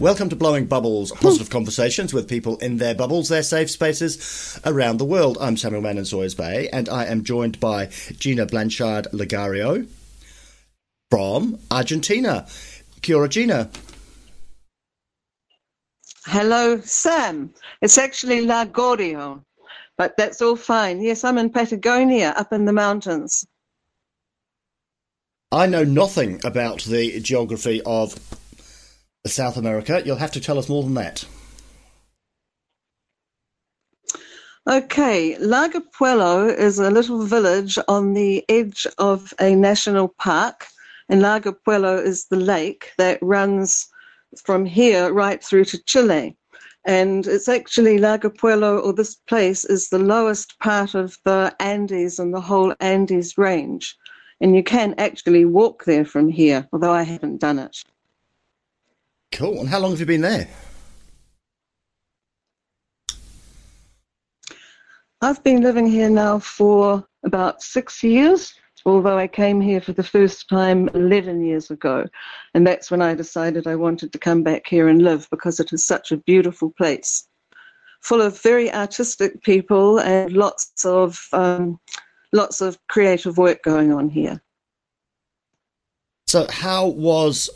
Welcome to Blowing Bubbles, positive conversations with people in their bubbles, their safe spaces around the world. I'm Samuel Mann in Zoyas Bay, and I am joined by Gina Blanchard Legario from Argentina. Kia ora, Gina. Hello, Sam. It's actually Lagorio, but that's all fine. Yes, I'm in Patagonia, up in the mountains. I know nothing about the geography of South America. You'll have to tell us more than that. Okay, Lago Puelo is a little village on the edge of a national park, and Lago Puelo is the lake that runs from here right through to Chile. And it's actually Lago Puelo, or this place, is the lowest part of the Andes and the whole Andes range. And you can actually walk there from here, although I haven't done it. Cool. And how long have you been there? I've been living here now for about six years, although I came here for the first time 11 years ago. And that's when I decided I wanted to come back here and live because it is such a beautiful place, full of very artistic people and lots of, um, lots of creative work going on here. So, how was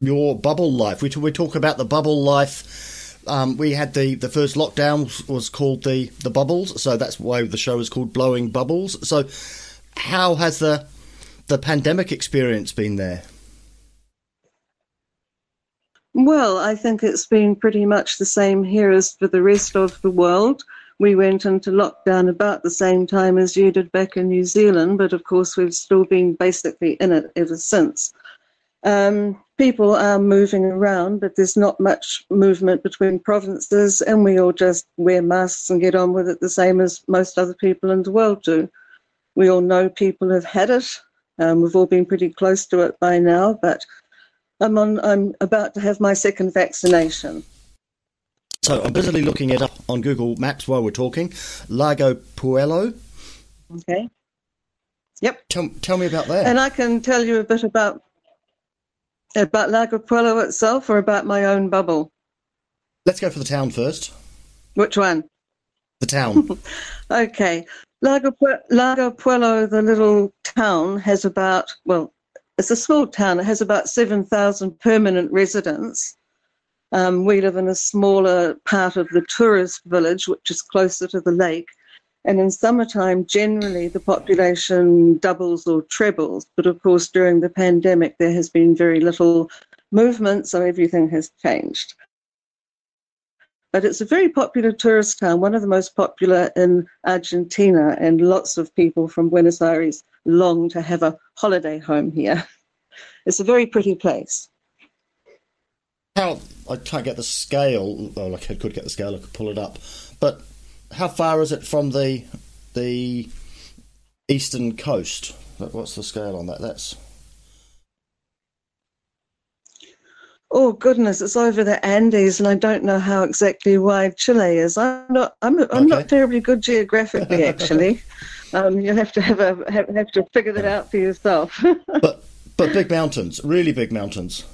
your bubble life? We, we talk about the bubble life um, we had the, the first lockdown was called the, the bubbles, so that's why the show is called Blowing Bubbles. So, how has the the pandemic experience been there? Well, I think it's been pretty much the same here as for the rest of the world. We went into lockdown about the same time as you did back in New Zealand, but of course, we've still been basically in it ever since. Um, people are moving around, but there's not much movement between provinces, and we all just wear masks and get on with it the same as most other people in the world do. We all know people have had it. Um, we've all been pretty close to it by now, but I'm on. I'm about to have my second vaccination. So I'm busily looking it up on Google Maps while we're talking. Lago Puelo. Okay. Yep. Tell, tell me about that. And I can tell you a bit about about Lago Puelo itself or about my own bubble? Let's go for the town first. Which one? The town. okay. Lago, Lago Puelo, the little town, has about, well, it's a small town. It has about 7,000 permanent residents. Um, we live in a smaller part of the tourist village, which is closer to the lake. And in summertime, generally the population doubles or trebles. But of course, during the pandemic, there has been very little movement, so everything has changed. But it's a very popular tourist town, one of the most popular in Argentina, and lots of people from Buenos Aires long to have a holiday home here. It's a very pretty place. How I can't get the scale. Well, I could get the scale. I could pull it up, but how far is it from the the eastern coast? What's the scale on that? That's Oh goodness, it's over the Andes, and I don't know how exactly wide Chile is. I'm not. I'm. I'm okay. not terribly good geographically, actually. um, you'll have to have a have, have to figure that out for yourself. but but big mountains, really big mountains.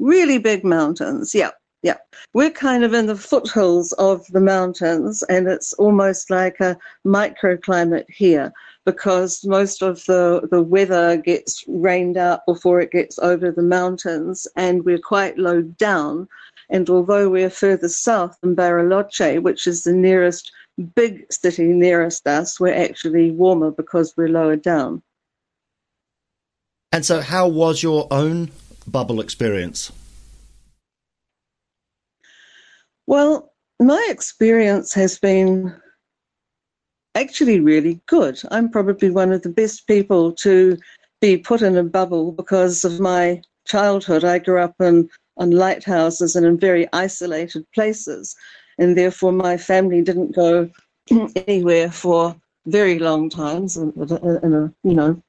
Really big mountains, yeah. Yeah, we're kind of in the foothills of the mountains, and it's almost like a microclimate here because most of the, the weather gets rained out before it gets over the mountains, and we're quite low down. And although we're further south than Bariloche, which is the nearest big city nearest us, we're actually warmer because we're lower down. And so, how was your own bubble experience? Well, my experience has been actually really good. I'm probably one of the best people to be put in a bubble because of my childhood. I grew up in on lighthouses and in very isolated places, and therefore my family didn't go anywhere for very long times. And, and uh, you know,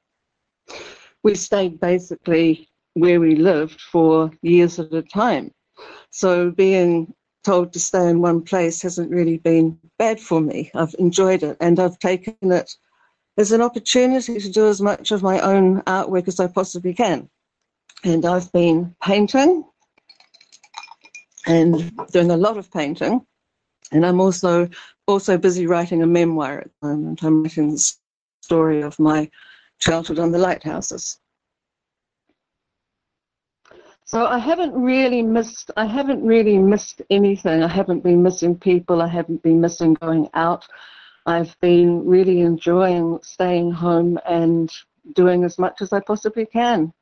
we stayed basically where we lived for years at a time. So being told to stay in one place hasn't really been bad for me. I've enjoyed it and I've taken it as an opportunity to do as much of my own artwork as I possibly can. And I've been painting and doing a lot of painting. And I'm also also busy writing a memoir at the moment. I'm writing the story of my childhood on the lighthouses. So I haven't really missed. I haven't really missed anything. I haven't been missing people. I haven't been missing going out. I've been really enjoying staying home and doing as much as I possibly can.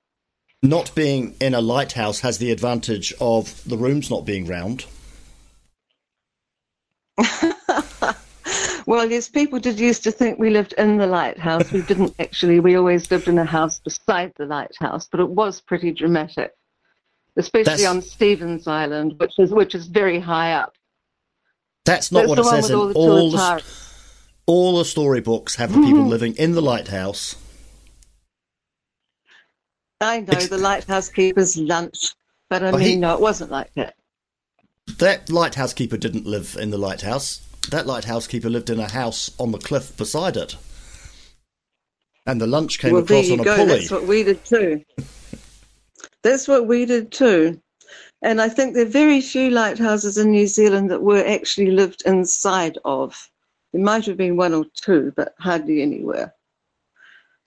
Not being in a lighthouse has the advantage of the rooms not being round. well, yes, people did used to think we lived in the lighthouse. We didn't actually. We always lived in a house beside the lighthouse, but it was pretty dramatic especially that's, on Stephens Island, which is which is very high up. That's not that's what it says in all the, all the, all the storybooks have the people mm-hmm. living in the lighthouse. I know the lighthouse keeper's lunch, but I oh, mean, he, no, it wasn't like that. That lighthouse keeper didn't live in the lighthouse. That lighthouse keeper lived in a house on the cliff beside it. And the lunch came well, across on a go. pulley. That's what we did too. That's what we did too. And I think there are very few lighthouses in New Zealand that were actually lived inside of. There might have been one or two, but hardly anywhere.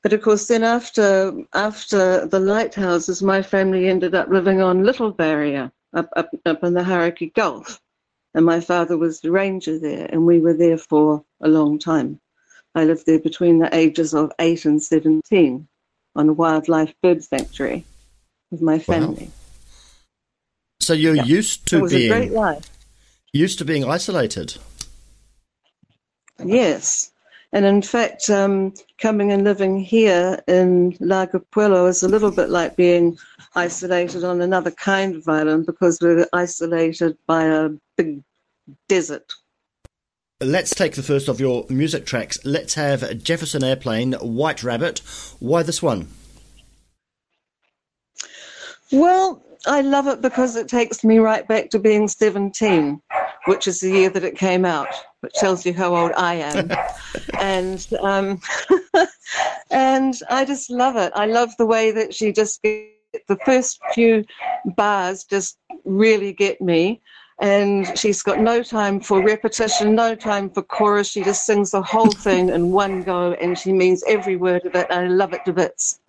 But of course, then after after the lighthouses, my family ended up living on Little Barrier up, up, up in the Hauraki Gulf. And my father was the ranger there, and we were there for a long time. I lived there between the ages of 8 and 17 on a wildlife bird sanctuary with my family. Wow. So you're yeah. used to being used to being isolated. Yes, and in fact, um, coming and living here in Lago Puelo is a little bit like being isolated on another kind of island because we're isolated by a big desert. Let's take the first of your music tracks. Let's have Jefferson Airplane, White Rabbit. Why this one? Well, I love it because it takes me right back to being 17, which is the year that it came out, which tells you how old I am. and um, and I just love it. I love the way that she just the first few bars just really get me. And she's got no time for repetition, no time for chorus. She just sings the whole thing in one go, and she means every word of it. I love it to bits.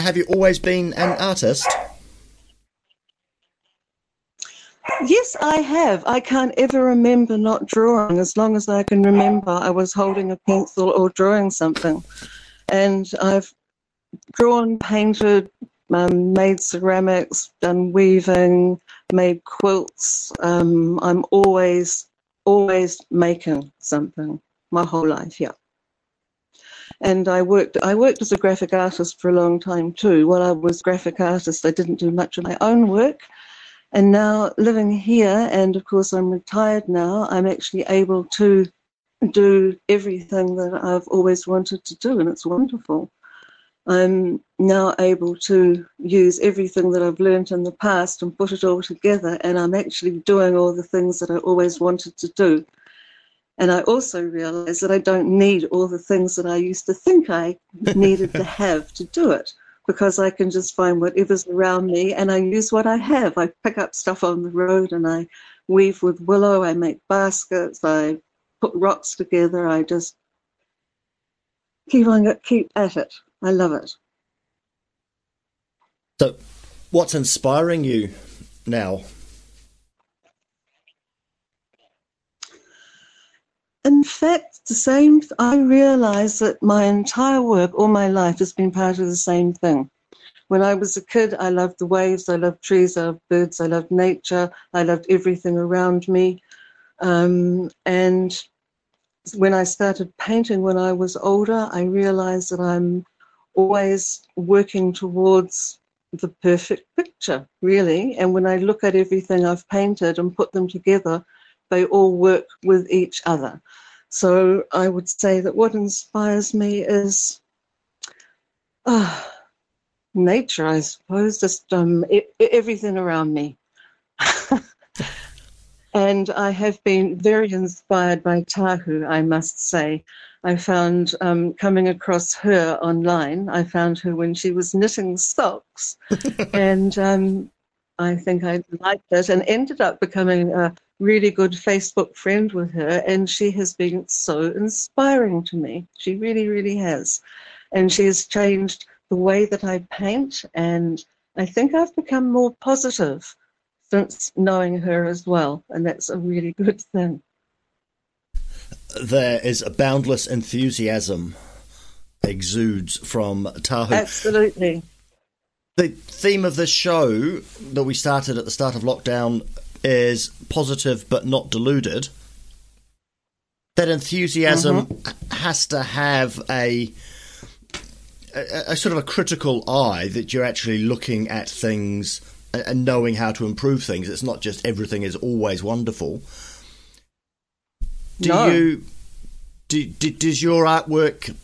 Gina, have you always been an artist? Yes, I have. I can't ever remember not drawing. As long as I can remember, I was holding a pencil or drawing something. And I've drawn, painted, um, made ceramics, done weaving, made quilts. Um, I'm always, always making something my whole life, yeah. And I worked, I worked as a graphic artist for a long time too. While I was graphic artist, I didn't do much of my own work. And now living here, and of course I'm retired now, I'm actually able to do everything that I've always wanted to do, and it's wonderful. I'm now able to use everything that I've learned in the past and put it all together, and I'm actually doing all the things that I always wanted to do. And I also realize that I don't need all the things that I used to think I needed to have to do it because I can just find whatever's around me and I use what I have. I pick up stuff on the road and I weave with willow, I make baskets, I put rocks together, I just keep on it keep at it. I love it. So what's inspiring you now? In fact, the same, I realize that my entire work, all my life, has been part of the same thing. When I was a kid, I loved the waves, I loved trees, I loved birds, I loved nature, I loved everything around me. Um, and when I started painting when I was older, I realized that I'm always working towards the perfect picture, really. And when I look at everything I've painted and put them together, they all work with each other. So I would say that what inspires me is uh, nature, I suppose, just um, everything around me. and I have been very inspired by Tahu, I must say. I found um, coming across her online, I found her when she was knitting socks. and um, I think I liked it and ended up becoming a really good Facebook friend with her. And she has been so inspiring to me. She really, really has. And she has changed the way that I paint. And I think I've become more positive since knowing her as well. And that's a really good thing. There is a boundless enthusiasm exudes from Tahu. Absolutely the theme of this show that we started at the start of lockdown is positive but not deluded. That enthusiasm mm-hmm. has to have a, a, a sort of a critical eye that you're actually looking at things and knowing how to improve things. It's not just everything is always wonderful. Do no. you do, do, does your artwork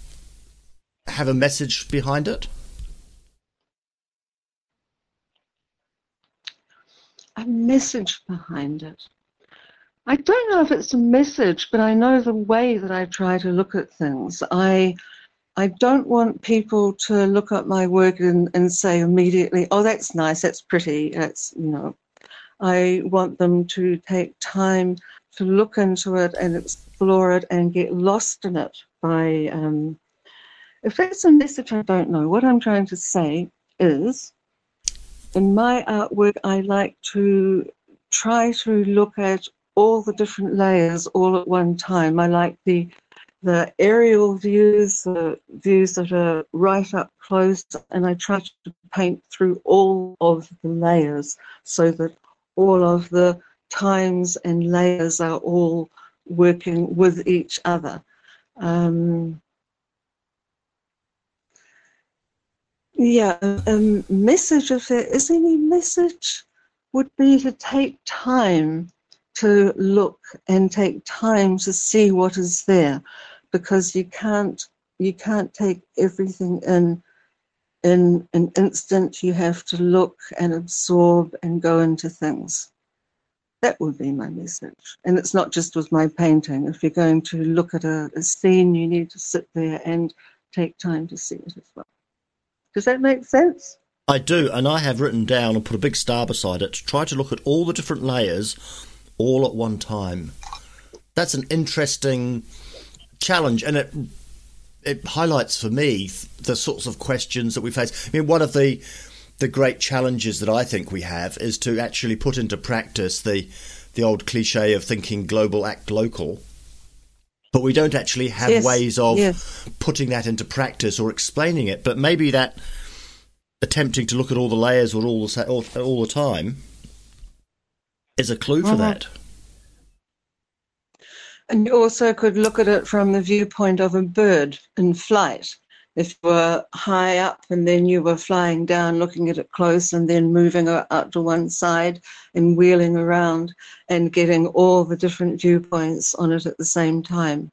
have a message behind it? A message behind it. I don't know if it's a message, but I know the way that I try to look at things. I I don't want people to look at my work and, and say immediately, oh, that's nice, that's pretty, that's, you know. I want them to take time to look into it and explore it and get lost in it by, um, if that's a message, I don't know. What I'm trying to say is in my artwork, I like to try to look at all the different layers all at one time. I like the the aerial views, the views that are right up close, and I try to paint through all of the layers so that all of the times and layers are all working with each other. Um, Yeah, a message, if there is any message, would be to take time to look and take time to see what is there, because you can't you can't take everything in in an instant. You have to look and absorb and go into things. That would be my message. And it's not just with my painting. If you're going to look at a, a scene, you need to sit there and take time to see it as well. Does that make sense? I do, and I have written down and put a big star beside it to try to look at all the different layers all at one time. That's an interesting challenge, and it it highlights for me the sorts of questions that we face. I mean, one of the the great challenges that I think we have is to actually put into practice the the old cliche of thinking global, act local. But we don't actually have yes, ways of yes. putting that into practice or explaining it. But maybe that attempting to look at all the layers or all the all, all the time is a clue for that. And you also could look at it from the viewpoint of a bird in flight. If you were high up and then you were flying down, looking at it close, and then moving out to one side and wheeling around and getting all the different viewpoints on it at the same time.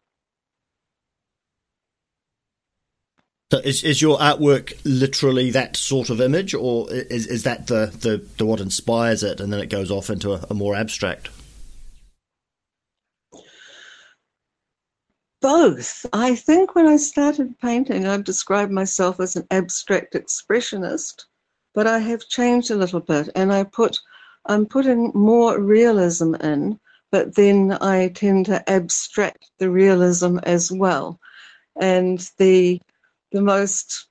So is, is your artwork literally that sort of image, or is, is that the, the, the what inspires it and then it goes off into a, a more abstract? Both. I think when I started painting, I've described myself as an abstract expressionist, but I have changed a little bit and I put, I'm putting more realism in, but then I tend to abstract the realism as well. And the, the most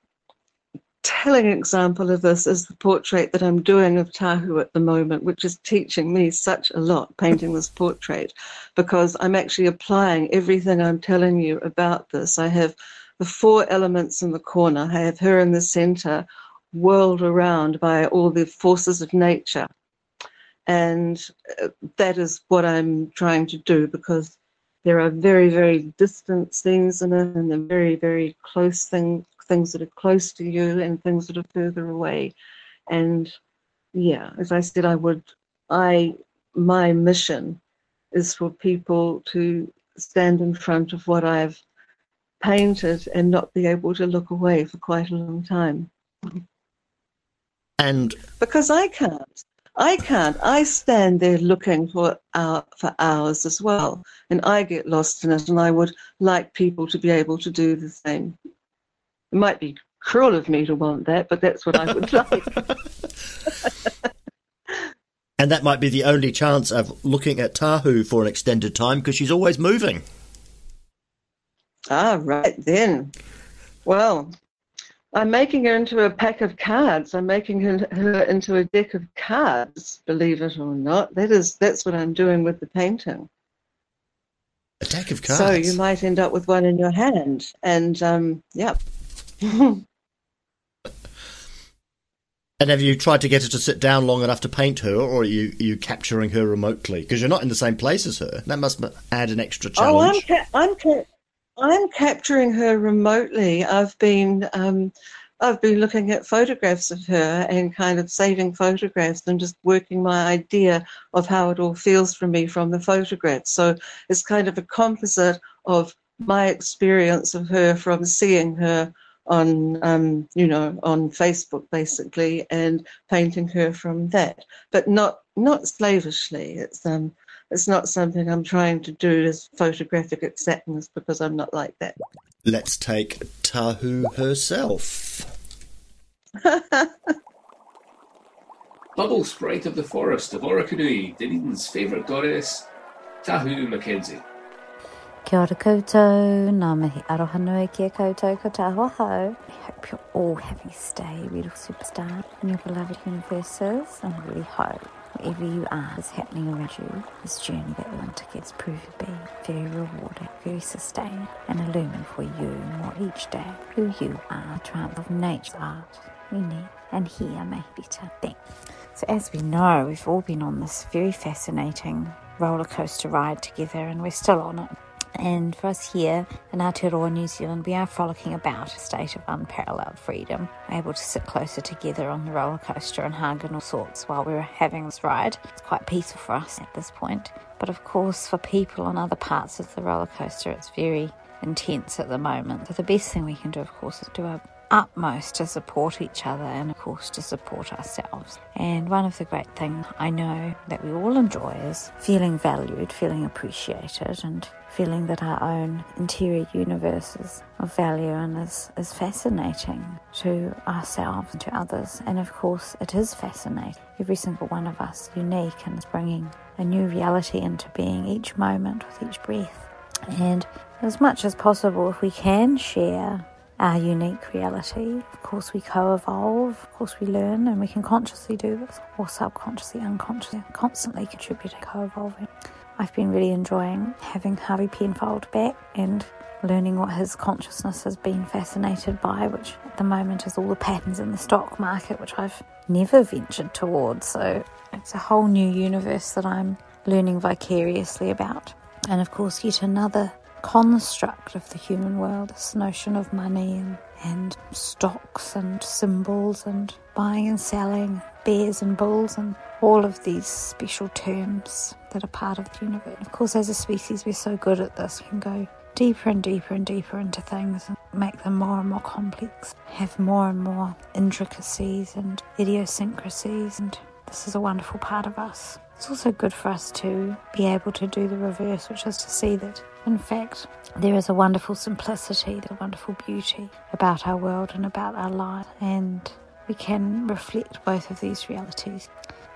telling example of this is the portrait that I'm doing of Tahu at the moment, which is teaching me such a lot painting this portrait because I'm actually applying everything I'm telling you about this. I have the four elements in the corner, I have her in the center, whirled around by all the forces of nature. And uh, that is what I'm trying to do because there are very, very distant scenes in it and the very, very close thing, things that are close to you and things that are further away. And yeah, as I said, I would, I, my mission is for people to stand in front of what I've painted and not be able to look away for quite a long time. And because I can't. I can't. I stand there looking for hour, for hours as well, and I get lost in it. And I would like people to be able to do the same. It might be cruel of me to want that, but that's what I would like. and that might be the only chance of looking at Tahu for an extended time because she's always moving. Ah, right then. Well, I'm making her into a pack of cards. I'm making her, her into a deck of cards, believe it or not. That is that's what I'm doing with the painting. A deck of cards. So you might end up with one in your hand, and um, yeah, and have you tried to get her to sit down long enough to paint her, or are you are you capturing her remotely? Because you're not in the same place as her. That must add an extra challenge. Oh, I'm ca- I'm ca- I'm capturing her remotely. I've been um, I've been looking at photographs of her and kind of saving photographs and just working my idea of how it all feels for me from the photographs. So it's kind of a composite of my experience of her from seeing her on um, you know on Facebook basically and painting her from that, but not not slavishly. It's um it's not something I'm trying to do as photographic exactness because I'm not like that. Let's take Tahu herself. Bubble sprite of the forest of Orokonui, Dunedin's favourite goddess, Tahu Mackenzie. Kia ora koutou, ngā mihi aroha nui kia koutou ko tā hau. I hope you're all having a stay, beautiful superstar, in your beloved universes, and I really hope whatever you are is happening around you, this journey that we want to get is proved to be very rewarding, very sustaining, and illuminating for you more each day who you are, the triumph of nature's art. We need and here maybe to think. So as we know, we've all been on this very fascinating roller coaster ride together and we're still on it. And for us here in Aotearoa, New Zealand, we are frolicking about a state of unparalleled freedom, able to sit closer together on the roller coaster and hug and all sorts while we're having this ride. It's quite peaceful for us at this point. But of course, for people on other parts of the roller coaster, it's very intense at the moment. So the best thing we can do, of course, is do our utmost to support each other and, of course, to support ourselves. And one of the great things I know that we all enjoy is feeling valued, feeling appreciated, and feeling that our own interior universe is of value and is, is fascinating to ourselves and to others. And of course, it is fascinating. Every single one of us unique and is bringing a new reality into being each moment with each breath. And as much as possible, if we can share our unique reality, of course, we co evolve, of course, we learn, and we can consciously do this, or subconsciously, unconsciously, constantly contributing, co evolving. I've been really enjoying having Harvey Penfold back and learning what his consciousness has been fascinated by, which at the moment is all the patterns in the stock market, which I've never ventured towards. So it's a whole new universe that I'm learning vicariously about. And of course, yet another construct of the human world this notion of money and, and stocks and symbols and buying and selling, bears and bulls, and all of these special terms that are part of the universe. Of course, as a species, we're so good at this, we can go deeper and deeper and deeper into things and make them more and more complex, have more and more intricacies and idiosyncrasies, and this is a wonderful part of us. It's also good for us to be able to do the reverse, which is to see that, in fact, there is a wonderful simplicity, a wonderful beauty about our world and about our life, and we can reflect both of these realities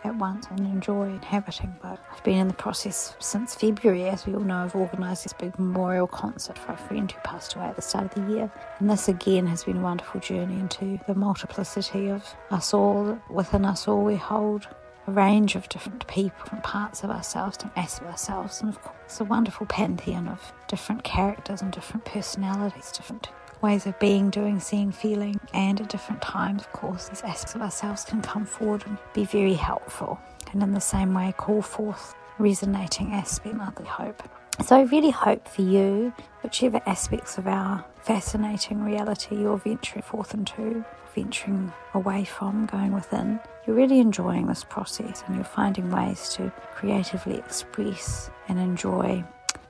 at once and enjoy inhabiting But I've been in the process since February, as we all know, of organised this big memorial concert for a friend who passed away at the start of the year. And this again has been a wonderful journey into the multiplicity of us all. Within us all, we hold a range of different people, different parts of ourselves, different aspects of ourselves, and of course, a wonderful pantheon of different characters and different personalities, different ways of being, doing, seeing, feeling, and at different times, of course, these aspects of ourselves can come forward and be very helpful, and in the same way, call forth resonating aspect, I hope. So, I really hope for you, whichever aspects of our fascinating reality you're venturing forth into, venturing away from, going within, you're really enjoying this process and you're finding ways to creatively express and enjoy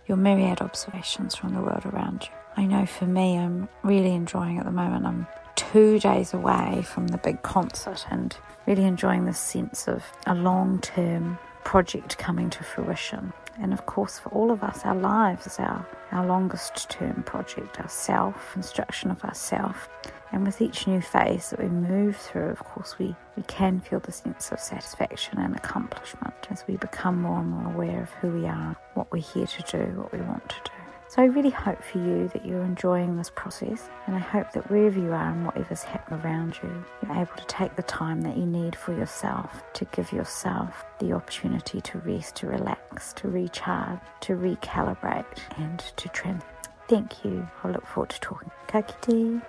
your myriad observations from the world around you. I know for me, I'm really enjoying at the moment. I'm two days away from the big concert and really enjoying the sense of a long term project coming to fruition. And of course, for all of us, our lives is our, our longest term project, our self, construction of ourself. And with each new phase that we move through, of course, we, we can feel the sense of satisfaction and accomplishment as we become more and more aware of who we are, what we're here to do, what we want to do. So I really hope for you that you're enjoying this process, and I hope that wherever you are and whatever's happening around you, you're able to take the time that you need for yourself to give yourself the opportunity to rest, to relax, to recharge, to recalibrate, and to trim. Thank you. I look forward to talking. Ka kite.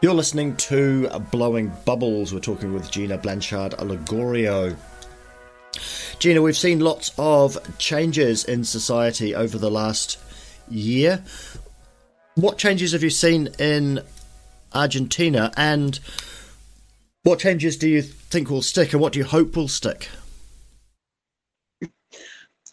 You're listening to Blowing Bubbles. We're talking with Gina Blanchard Allegorio. Gina, we've seen lots of changes in society over the last year. What changes have you seen in Argentina, and what changes do you think will stick, and what do you hope will stick?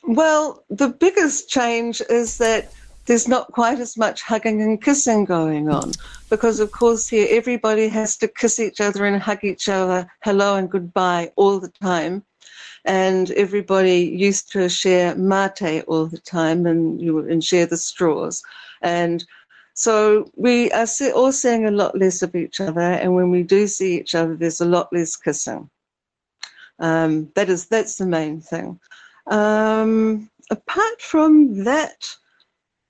Well, the biggest change is that there's not quite as much hugging and kissing going on because, of course, here everybody has to kiss each other and hug each other hello and goodbye all the time and everybody used to share mate all the time and you and share the straws. And so we are all seeing a lot less of each other and when we do see each other there's a lot less kissing. Um, that is that's the main thing. Um, apart from that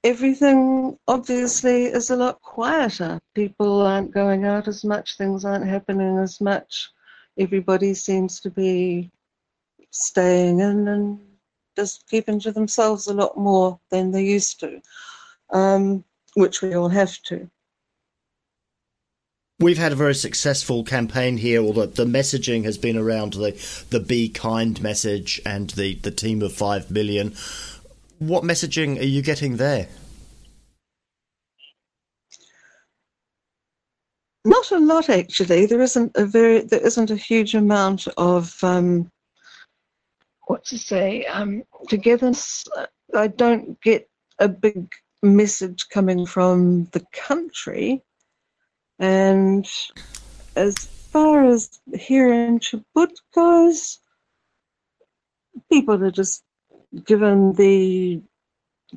everything obviously is a lot quieter. People aren't going out as much things aren't happening as much. Everybody seems to be staying in and just keeping to themselves a lot more than they used to, um, which we all have to. We've had a very successful campaign here, although the messaging has been around the, the Be Kind message and the, the team of 5 million. What messaging are you getting there? Not a lot, actually. There isn't a very there isn't a huge amount of um, what to say, um, togetherness. I don't get a big message coming from the country. And as far as here in Chubut goes, people are just given the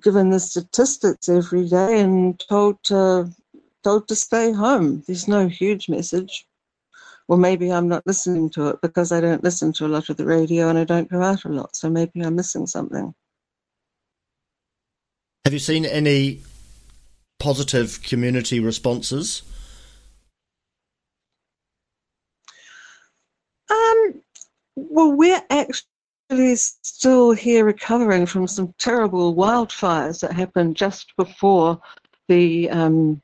given the statistics every day and told to told to stay home. There's no huge message well, maybe I'm not listening to it because I don't listen to a lot of the radio and I don't go out a lot. So maybe I'm missing something. Have you seen any positive community responses? Um, well, we're actually still here recovering from some terrible wildfires that happened just before the. Um,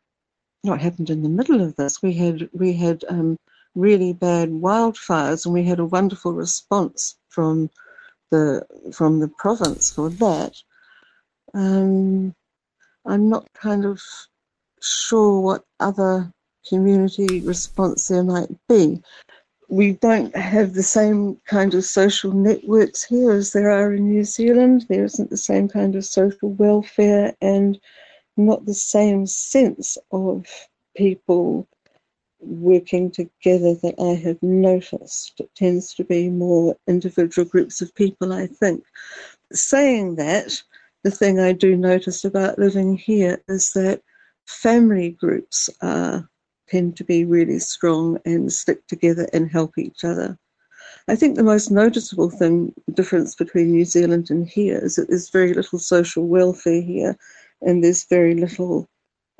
what happened in the middle of this? We had we had um, really bad wildfires, and we had a wonderful response from the from the province for that. Um, I'm not kind of sure what other community response there might be. We don't have the same kind of social networks here as there are in New Zealand. There isn't the same kind of social welfare and not the same sense of people working together that I have noticed. It tends to be more individual groups of people, I think. Saying that, the thing I do notice about living here is that family groups uh, tend to be really strong and stick together and help each other. I think the most noticeable thing, difference between New Zealand and here, is that there's very little social welfare here, and there's very little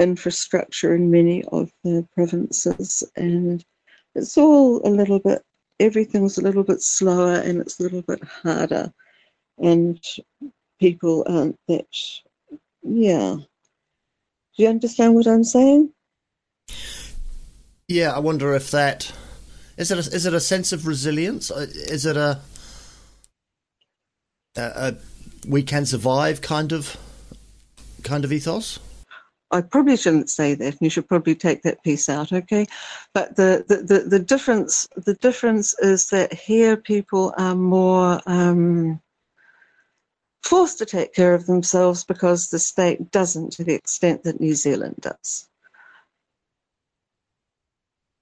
infrastructure in many of the provinces, and it's all a little bit. Everything's a little bit slower and it's a little bit harder, and people aren't that. Yeah. Do you understand what I'm saying? Yeah, I wonder if that is it. A, is it a sense of resilience? Uh, is it a, a, a we can survive kind of kind of ethos? I probably shouldn't say that, and you should probably take that piece out, okay? But the, the, the, the difference the difference is that here people are more um, forced to take care of themselves because the state doesn't to the extent that New Zealand does.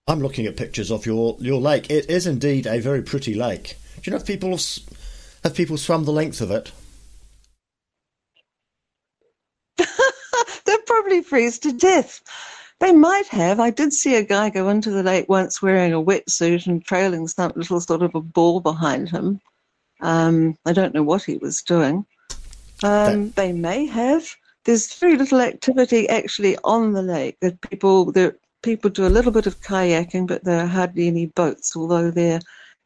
I'm looking at pictures of your, your lake. It is indeed a very pretty lake. Do you know if people have, have people swum the length of it? Probably freeze to death. They might have. I did see a guy go into the lake once wearing a wetsuit and trailing some little sort of a ball behind him. Um, I don't know what he was doing. Um, they may have. There's very little activity actually on the lake. That people there people do a little bit of kayaking, but there are hardly any boats. Although there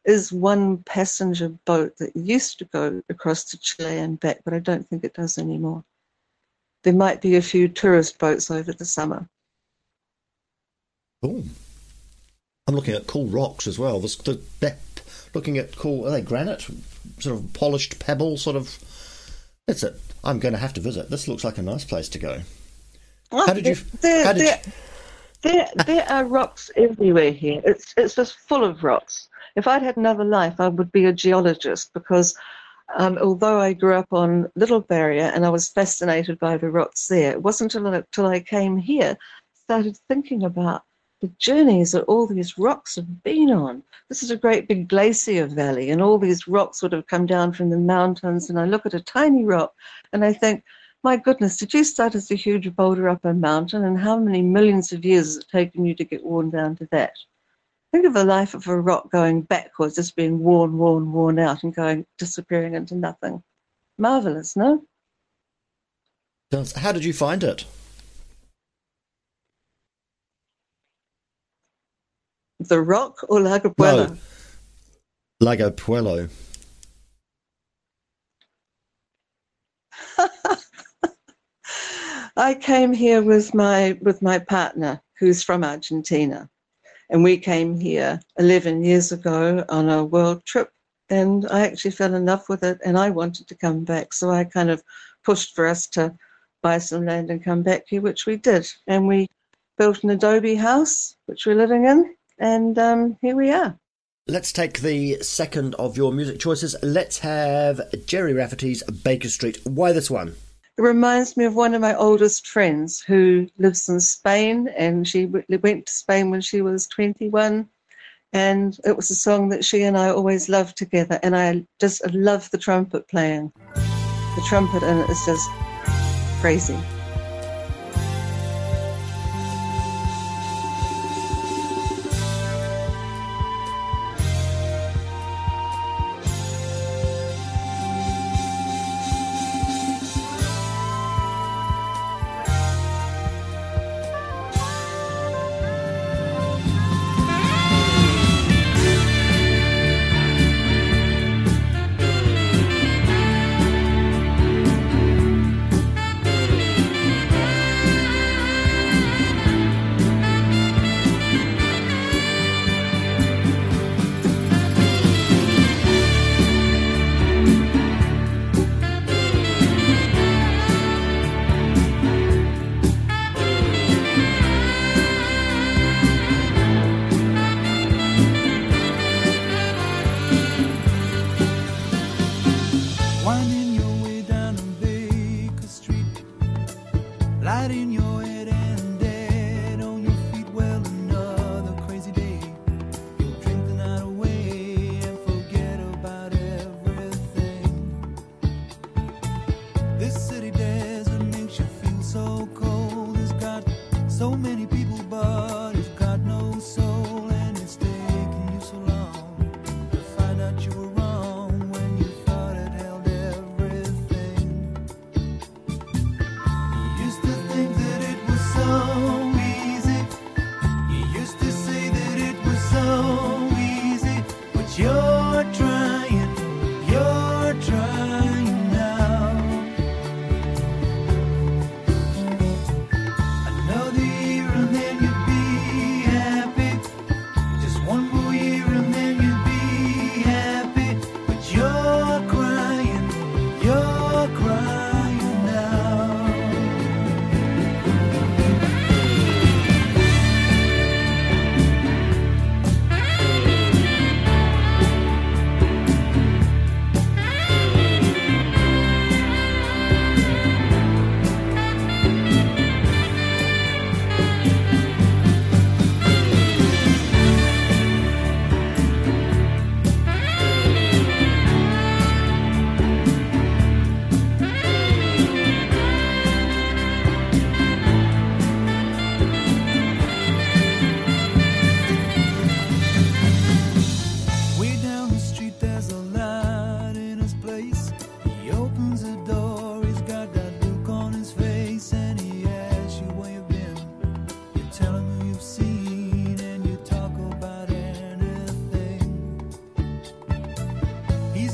is one passenger boat that used to go across to Chile and back, but I don't think it does anymore. There might be a few tourist boats over the summer. Oh, I'm looking at cool rocks as well. The, the, looking at cool, are they granite? Sort of polished pebble, sort of. That's it. I'm going to have to visit. This looks like a nice place to go. Oh, how did you? There, how did there, you... there, there are rocks everywhere here. It's it's just full of rocks. If I'd had another life, I would be a geologist because um, although I grew up on Little Barrier and I was fascinated by the rocks there, it wasn't until, I came here started thinking about the journeys that all these rocks have been on. This is a great big glacier valley, and all these rocks would have come down from the mountains. And I look at a tiny rock and I think, my goodness, did you start as a huge boulder up a mountain? And how many millions of years has it taken you to get worn down to that? Think of the life of a rock going backwards, just being worn, worn, worn out and going, disappearing into nothing. Marvelous, no? How did you find it? The Rock or Lago Puelo? No. Lago Puelo. I came here with my with my partner, who's from Argentina, and we came here 11 years ago on a world trip, and I actually fell in love with it, and I wanted to come back, so I kind of pushed for us to buy some land and come back here, which we did, and we built an adobe house, which we're living in, and um, here we are. Let's take the second of your music choices. Let's have Gerry Rafferty's Baker Street. Why this one? It reminds me of one of my oldest friends who lives in Spain, and she went to Spain when she was 21. And it was a song that she and I always loved together. And I just love the trumpet playing. The trumpet in it is just crazy. so many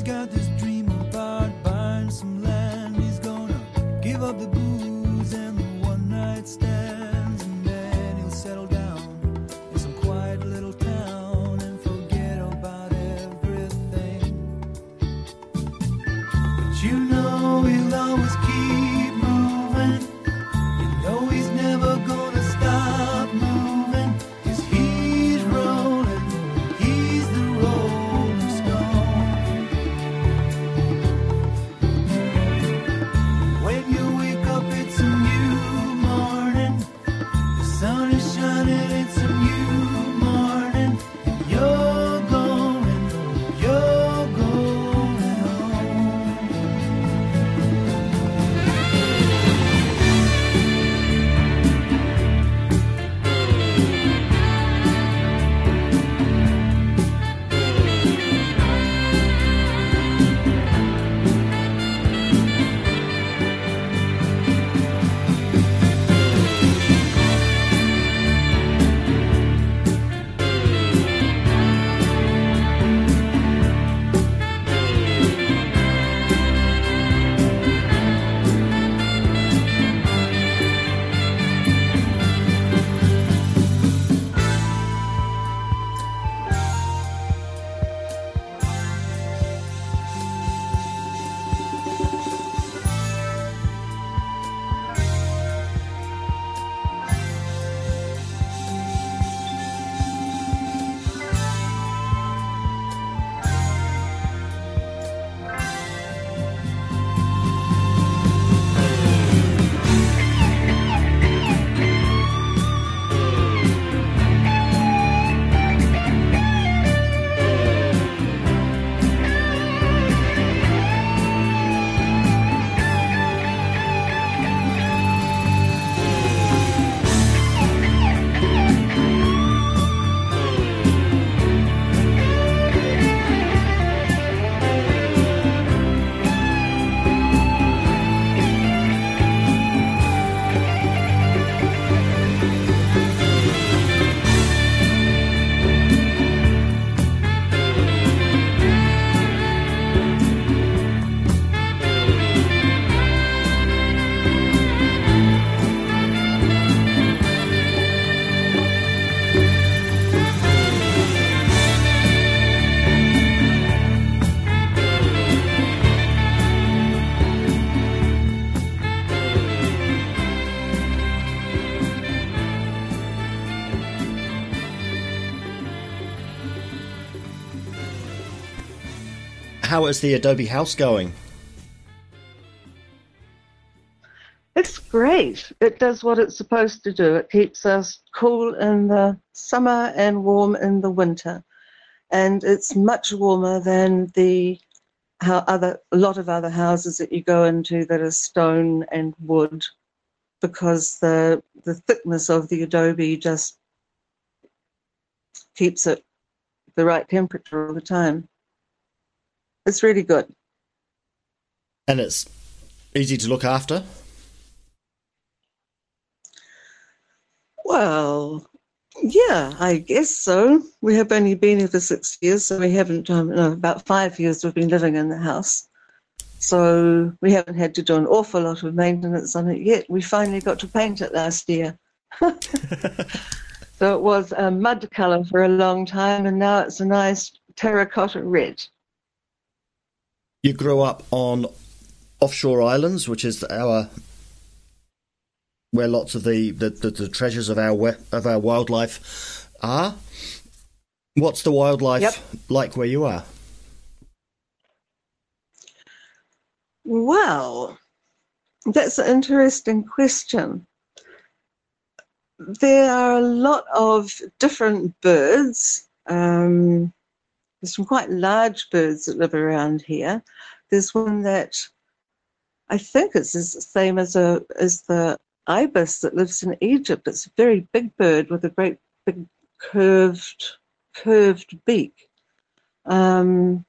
He's got this how is the Adobe house going? It's great. It does what it's supposed to do. It keeps us cool in the summer and warm in the winter. And it's much warmer than the how other a lot of other houses that you go into that are stone and wood because the the thickness of the adobe just keeps it the right temperature all the time. It's really good. And it's easy to look after? Well, yeah, I guess so. We have only been here for six years, so we haven't, um, no, about five years we've been living in the house. So we haven't had to do an awful lot of maintenance on it yet. We finally got to paint it last year. so it was a mud colour for a long time, and now it's a nice terracotta red. You grew up on offshore islands, which is our where lots of the, the, the, the treasures of our of our wildlife are. What's the wildlife yep. like where you are? Well, that's an interesting question. There are a lot of different birds. Um, there's some quite large birds that live around here. There's one that I think is the same as a as the ibis that lives in Egypt. It's a very big bird with a great big curved curved beak. Um,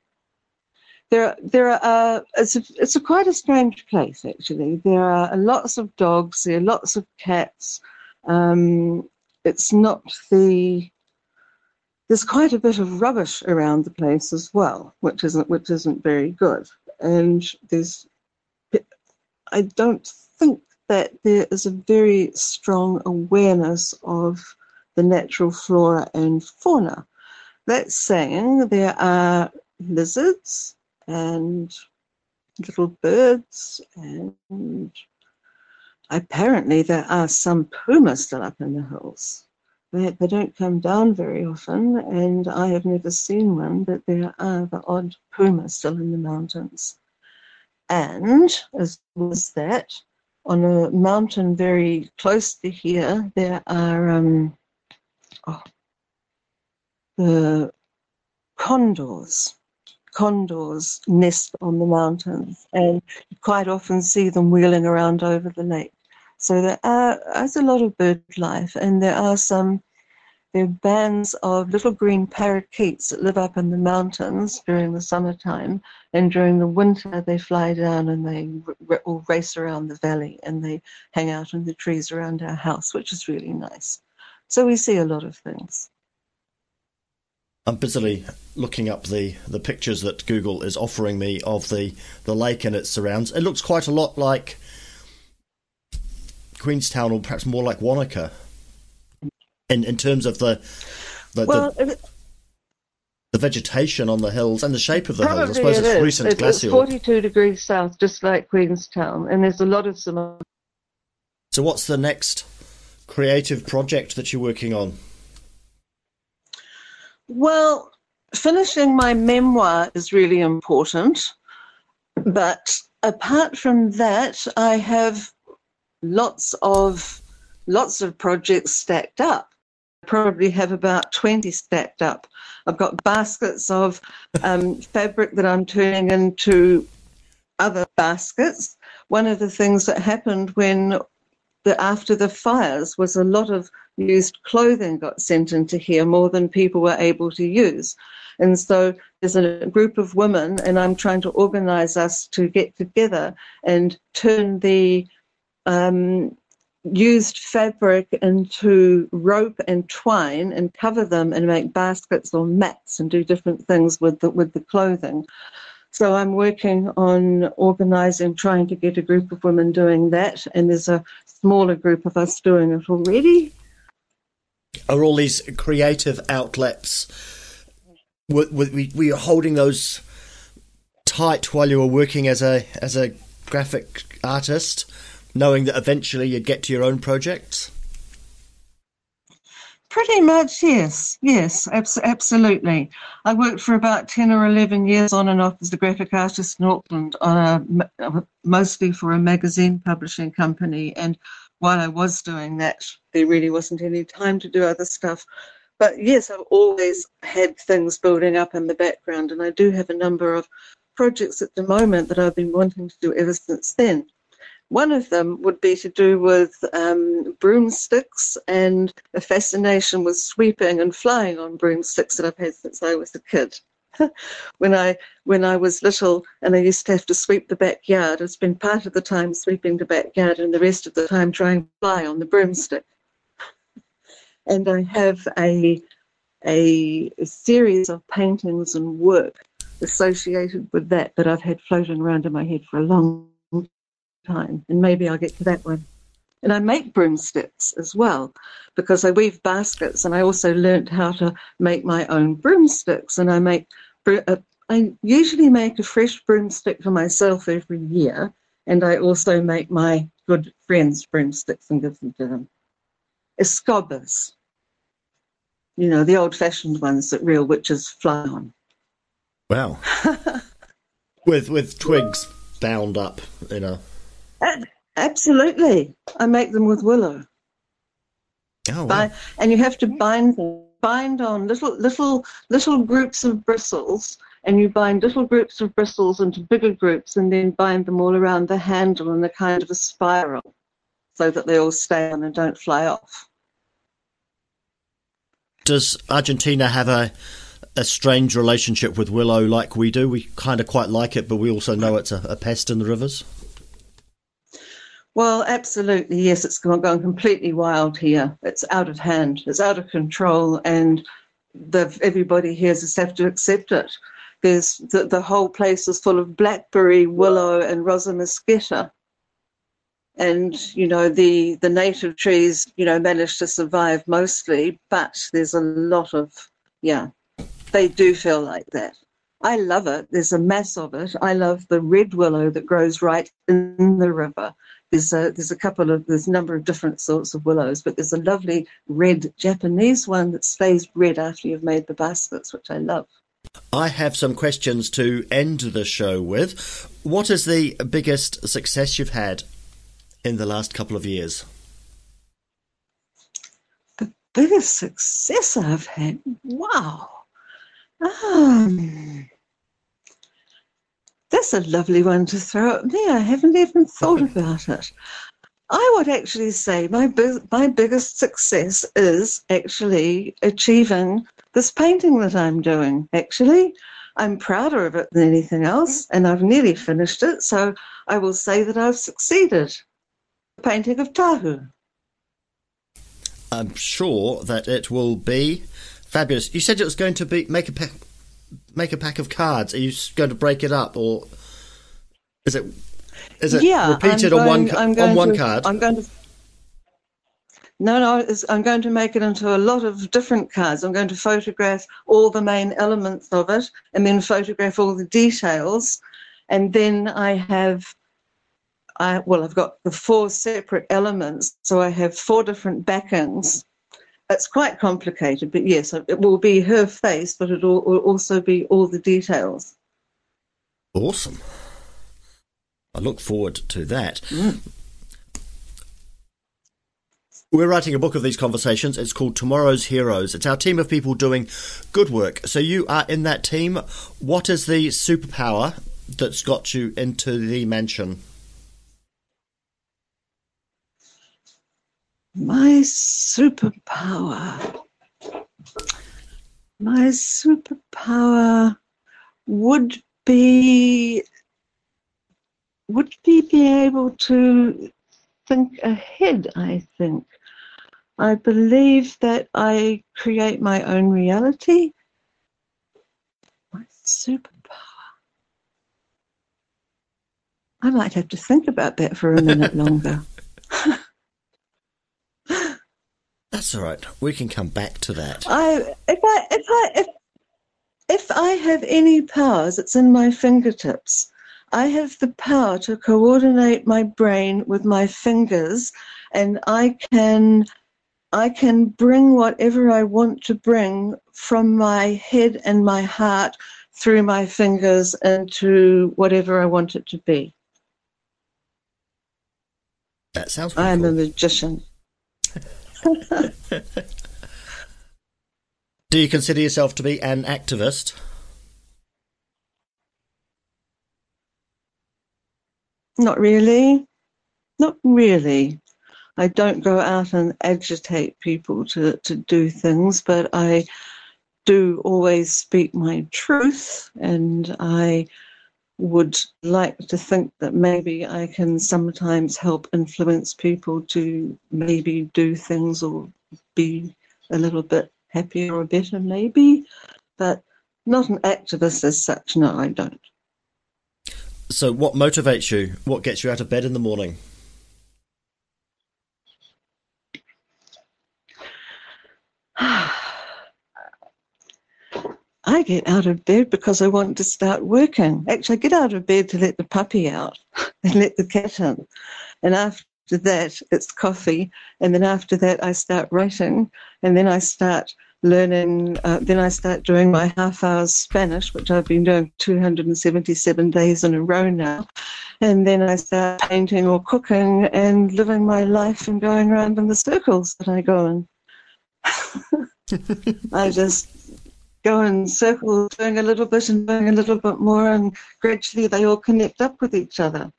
there, there are. It's a, it's a quite a strange place actually. There are lots of dogs. There are lots of cats. Um, it's not the. There's quite a bit of rubbish around the place as well, which isn't which isn't very good. And there's. I don't think that there is a very strong awareness of the natural flora and fauna. That's saying there are lizards, and little birds and apparently there are some pumas still up in the hills. They, they don't come down very often, and I have never seen one, but there are the odd puma still in the mountains. And as well as that, on a mountain very close to here, there are um, oh, the condors condors nest on the mountains, and you quite often see them wheeling around over the lake. So there are there's a lot of bird life, and there are some there are bands of little green parakeets that live up in the mountains during the summertime, and during the winter they fly down and they r- race around the valley and they hang out in the trees around our house, which is really nice. So we see a lot of things. I'm busily looking up the, the pictures that Google is offering me of the, the lake and its surrounds. It looks quite a lot like Queenstown, or perhaps more like Wanaka, in in terms of the the, well, the, the, vegetation on the hills and the shape of the hills. I suppose it's is. recent it, glacial. It's 42 degrees south, just like Queenstown, and there's a lot of similar. So, what's the next creative project that you're working on? Well, finishing my memoir is really important. But apart from that, I have lots of lots of projects stacked up. I probably have about 20 stacked up. I've got baskets of um, fabric that I'm turning into other baskets. One of the things that happened when the, after the fires was a lot of used clothing got sent into here more than people were able to use. And so there's a group of women, and I'm trying to organize us to get together and turn the um, used fabric into rope and twine and cover them and make baskets or mats and do different things with the, with the clothing. So I'm working on organizing, trying to get a group of women doing that, and there's a smaller group of us doing it already. Are all these creative outlets? Were, were, were you holding those tight while you were working as a as a graphic artist, knowing that eventually you'd get to your own projects? Pretty much, yes, yes, abs- absolutely. I worked for about ten or eleven years on and off as a graphic artist in Auckland, on a, mostly for a magazine publishing company. And while I was doing that, there really wasn't any time to do other stuff. But yes, I've always had things building up in the background, and I do have a number of projects at the moment that I've been wanting to do ever since then. One of them would be to do with um, broomsticks and a fascination with sweeping and flying on broomsticks that I've had since I was a kid. when I when I was little and I used to have to sweep the backyard, I spent part of the time sweeping the backyard and the rest of the time trying to fly on the broomstick. and I have a, a, a series of paintings and work associated with that that I've had floating around in my head for a long time, and maybe I'll get to that one. And I make broomsticks as well because I weave baskets, and I also learnt how to make my own broomsticks. And I make, uh, I usually make a fresh broomstick for myself every year, and I also make my good friends broomsticks and give them to them. Escobas, you know, the old-fashioned ones that real witches fly on. Wow. with with twigs bound up in a Absolutely. I make them with willow. Oh, wow. and you have to bind them, bind on little, little, little groups of bristles, and you bind little groups of bristles into bigger groups, and then bind them all around the handle in a kind of a spiral, so that they all stay on and don't fly off. Does Argentina have a a strange relationship with willow like we do? We kind of quite like it, but we also know it's a, a pest in the rivers. Well, absolutely, yes. It's gone, completely wild here. It's out of hand. It's out of control, and the, everybody here just have to accept it. There's the, the whole place is full of blackberry, willow, and rosa mosqueta, and you know the the native trees, you know, manage to survive mostly, but there's a lot of yeah, they do feel like that. I love it. There's a mass of it. I love the red willow that grows right in the river. There's a, there's a couple of, there's a number of different sorts of willows, but there's a lovely red Japanese one that stays red after you've made the baskets, which I love. I have some questions to end the show with. What is the biggest success you've had in the last couple of years? The biggest success I've had? Wow. Um, that's a lovely one to throw at me. I haven't even thought about it. I would actually say my my biggest success is actually achieving this painting that I'm doing. Actually, I'm prouder of it than anything else, mm-hmm. and I've nearly finished it. So I will say that I've succeeded. The painting of Tahu. I'm sure that it will be fabulous. You said it was going to be make a pack make a pack of cards? Are you going to break it up, or is it is it yeah, repeated on one on one to, card? I'm going to. No, no, I'm going to make it into a lot of different cards. I'm going to photograph all the main elements of it and then photograph all the details. And then I have, I, well, I've got the four separate elements. So I have four different backings it's quite complicated, but yes, it will be her face, but it will, also be all the details. Awesome. I look forward to that. Mm. We're writing a book of these conversations. It's called Tomorrow's Heroes. It's our team of people doing good work. So you are in that team. What is the superpower that's got you into the mansion? My superpower. My superpower would be would be be able to think ahead, I think. I believe that I create my own reality. My superpower. I might have to think about that for a minute longer. That's all right. We can come back to that. I if I if I if if I have any powers, it's in my fingertips. I have the power to coordinate my brain with my fingers, and I can I can bring whatever I want to bring from my head and my heart through my fingers into whatever I want it to be. That sounds. I am cool. a magician. Do you consider yourself to be an activist? Not really. Not really. I don't go out and agitate people to, to do things, but I do always speak my truth, and I would like to think that maybe I can sometimes help influence people to maybe do things or be a little bit happier or better, maybe, but not an activist as such. No, I don't. So, what motivates you? What gets you out of bed in the morning? I get out of bed because I want to start working. Actually, I get out of bed to let the puppy out and let the cat in. And after that, it's coffee. And then after that, I start writing. And then I start learning. Uh, then I start doing my half hours Spanish, which I've been doing 277 days in a row now. And then I start painting or cooking and living my life and going around in the circles that I go in. I just go in circles, doing a little bit and doing a little bit more, and gradually they all connect up with each other.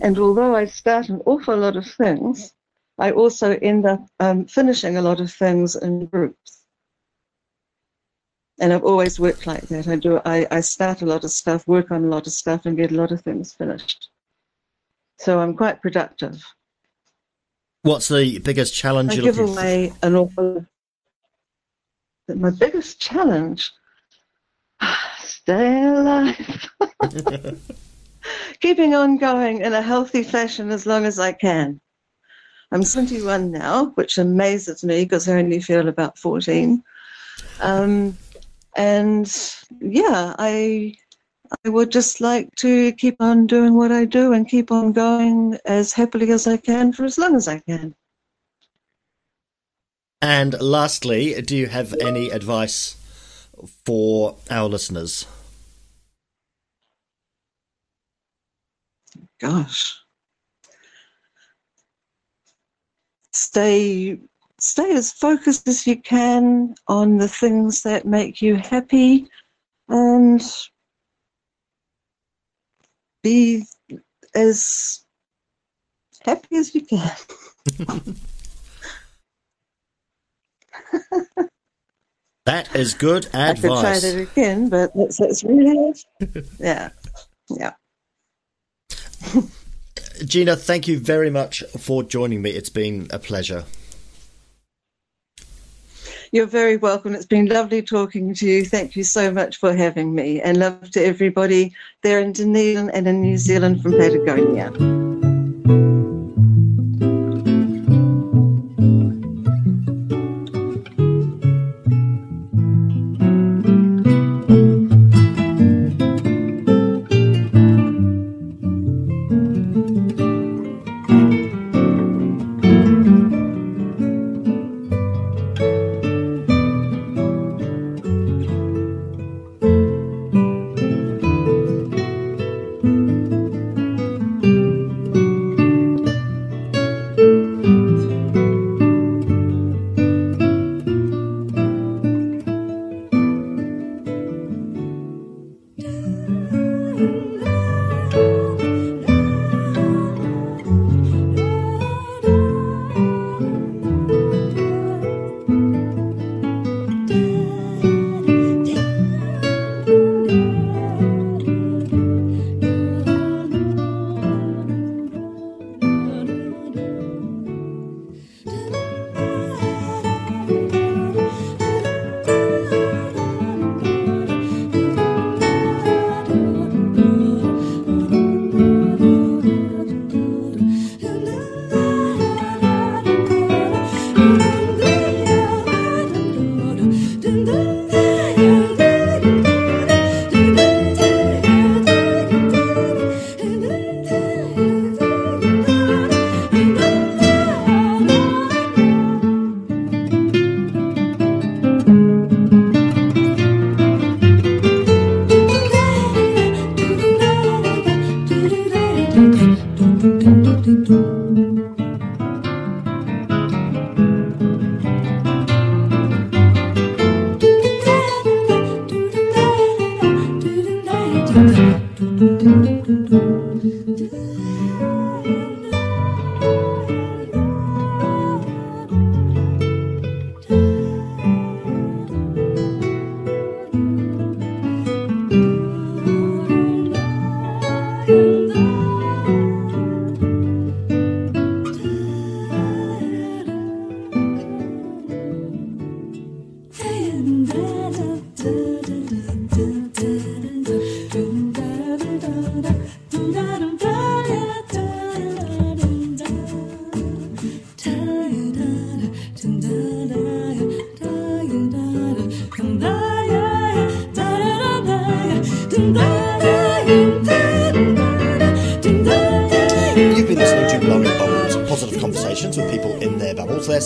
And although I start an awful lot of things, I also end up um, finishing a lot of things in groups. And I've always worked like that. I do. I, I start a lot of stuff, work on a lot of stuff, and get a lot of things finished. So I'm quite productive. What's the biggest challenge I give away an awful. But my biggest challenge, stay alive. Keeping on going in a healthy fashion as long as I can. I'm 21 now, which amazes me because I only feel about 14. Um, and yeah, I I would just like to keep on doing what I do and keep on going as happily as I can for as long as I can. And lastly, do you have any advice for our listeners? Gosh. Stay stay as focused as you can on the things that make you happy and be as happy as you can. That is good advice. I could try that again, but that's, that's really it. Yeah. Yeah. Gina, thank you very much for joining me. It's been a pleasure. You're very welcome. It's been lovely talking to you. Thank you so much for having me. And love to everybody there in Dunedin and in New Zealand from Patagonia.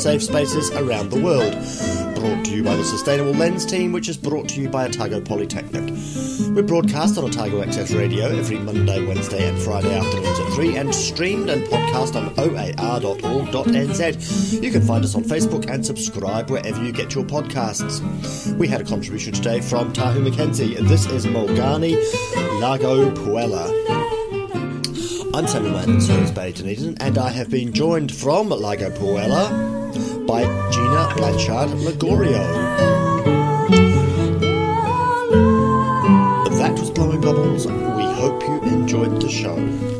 Safe spaces around the world. Brought to you by the Sustainable Lens team, which is brought to you by Otago Polytechnic. We broadcast on Otago Access Radio every Monday, Wednesday, and Friday afternoons at 3 and streamed and podcast on oar.org.nz. You can find us on Facebook and subscribe wherever you get your podcasts. We had a contribution today from Tahu Mackenzie. This is Mulgani Lago Puelo. I'm Samuel Mann, Surrey's Bay Dunedin, and I have been joined from Lago Puelo by Gina Blanchard Lagorio. That was Blowing Bubbles. We hope you enjoyed the show.